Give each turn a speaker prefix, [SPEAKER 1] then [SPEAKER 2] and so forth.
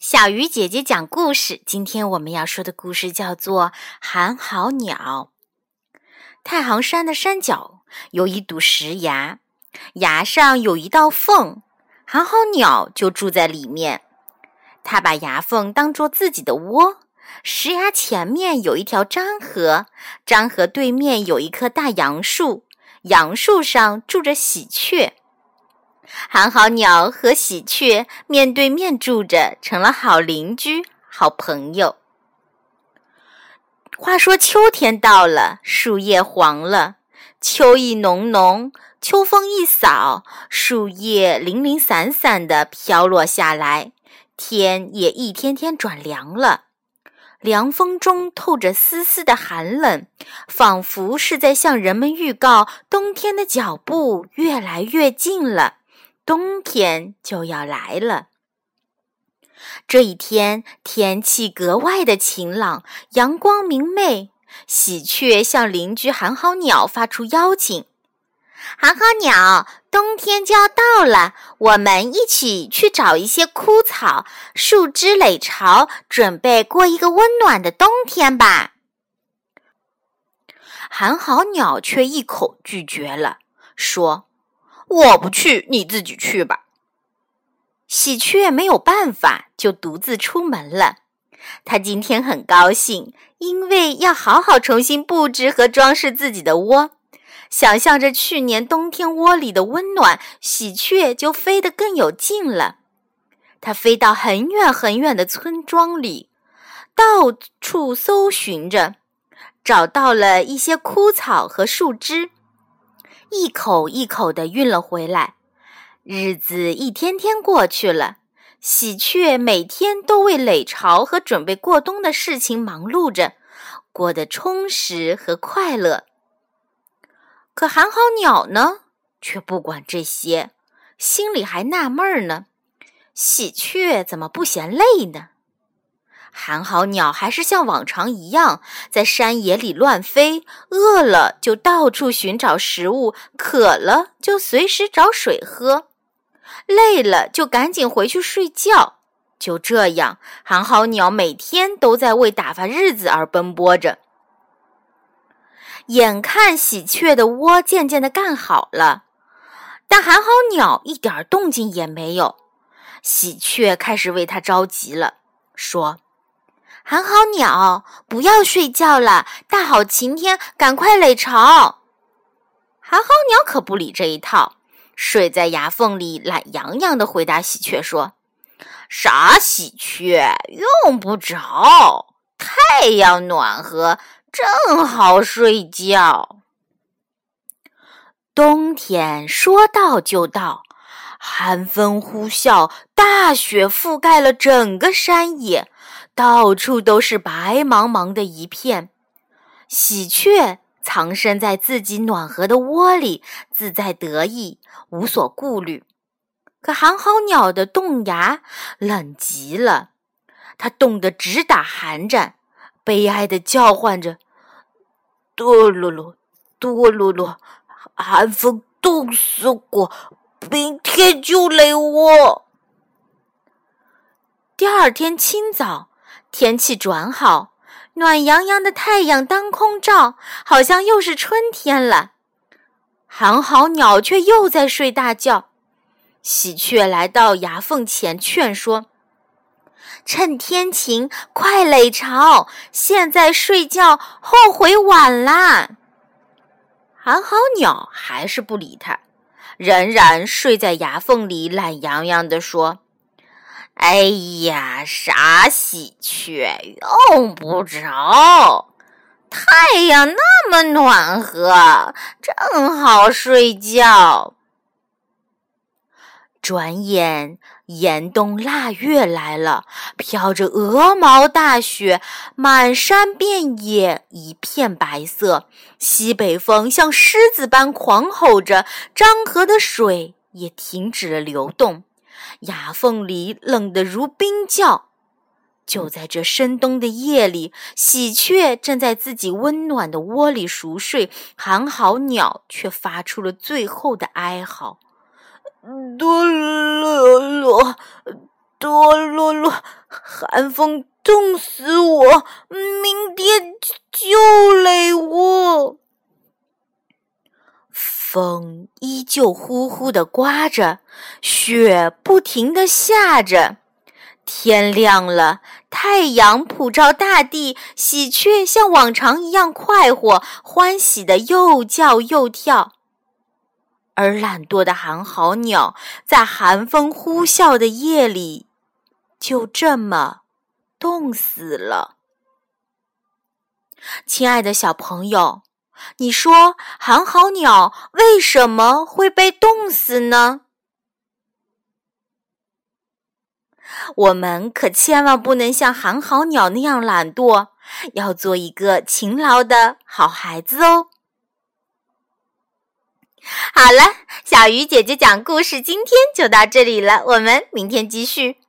[SPEAKER 1] 小鱼姐姐讲故事。今天我们要说的故事叫做《寒号鸟》。太行山的山脚有一堵石崖，崖上有一道缝，寒号鸟就住在里面。它把崖缝当做自己的窝。石崖前面有一条漳河，漳河对面有一棵大杨树，杨树上住着喜鹊。寒号鸟和喜鹊面对面住着，成了好邻居、好朋友。话说秋天到了，树叶黄了，秋意浓浓，秋风一扫，树叶零零散散的飘落下来，天也一天天转凉了。凉风中透着丝丝的寒冷，仿佛是在向人们预告冬天的脚步越来越近了。冬天就要来了。这一天天气格外的晴朗，阳光明媚。喜鹊向邻居寒号鸟发出邀请：“寒号鸟，冬天就要到了，我们一起去找一些枯草、树枝垒巢，准备过一个温暖的冬天吧。”寒号鸟却一口拒绝了，说。我不去，你自己去吧。喜鹊没有办法，就独自出门了。他今天很高兴，因为要好好重新布置和装饰自己的窝。想象着去年冬天窝里的温暖，喜鹊就飞得更有劲了。它飞到很远很远的村庄里，到处搜寻着，找到了一些枯草和树枝。一口一口地运了回来，日子一天天过去了。喜鹊每天都为垒巢和准备过冬的事情忙碌着，过得充实和快乐。可寒号鸟呢，却不管这些，心里还纳闷呢：喜鹊怎么不嫌累呢？寒号鸟还是像往常一样在山野里乱飞，饿了就到处寻找食物，渴了就随时找水喝，累了就赶紧回去睡觉。就这样，寒号鸟每天都在为打发日子而奔波着。眼看喜鹊的窝渐渐的干好了，但寒号鸟一点动静也没有。喜鹊开始为它着急了，说。寒号鸟，不要睡觉了！大好晴天，赶快垒巢。寒号鸟可不理这一套，睡在崖缝里，懒洋洋的回答喜鹊说：“傻喜鹊，用不着，太阳暖和，正好睡觉。”冬天说到就到，寒风呼啸，大雪覆盖了整个山野。到处都是白茫茫的一片，喜鹊藏身在自己暖和的窝里，自在得意，无所顾虑。可寒号鸟的冻牙冷极了，它冻得直打寒战，悲哀地叫唤着：“哆噜噜，哆噜噜，寒风冻死我，明天就垒窝。”第二天清早。天气转好，暖洋洋的太阳当空照，好像又是春天了。寒号鸟却又在睡大觉。喜鹊来到崖缝前劝说：“趁天晴，快垒巢！现在睡觉，后悔晚啦。”寒号鸟还是不理他，仍然睡在崖缝里，懒洋洋地说。哎呀，傻喜鹊，用不着。太阳那么暖和，正好睡觉。转眼严冬腊月来了，飘着鹅毛大雪，满山遍野一片白色。西北风像狮子般狂吼着，漳河的水也停止了流动。牙缝里冷得如冰窖。就在这深冬的夜里，喜鹊正在自己温暖的窝里熟睡，寒号鸟却发出了最后的哀嚎：“哆噜噜，
[SPEAKER 2] 哆啰啰，寒风冻死我，明天
[SPEAKER 1] 风依旧呼呼的刮着，雪不停的下着。天亮了，太阳普照大地，喜鹊像往常一样快活、欢喜的又叫又跳。而懒惰的寒号鸟在寒风呼啸的夜里，就这么冻死了。亲爱的小朋友。你说寒号鸟为什么会被冻死呢？我们可千万不能像寒号鸟那样懒惰，要做一个勤劳的好孩子哦。好了，小鱼姐姐讲故事今天就到这里了，我们明天继续。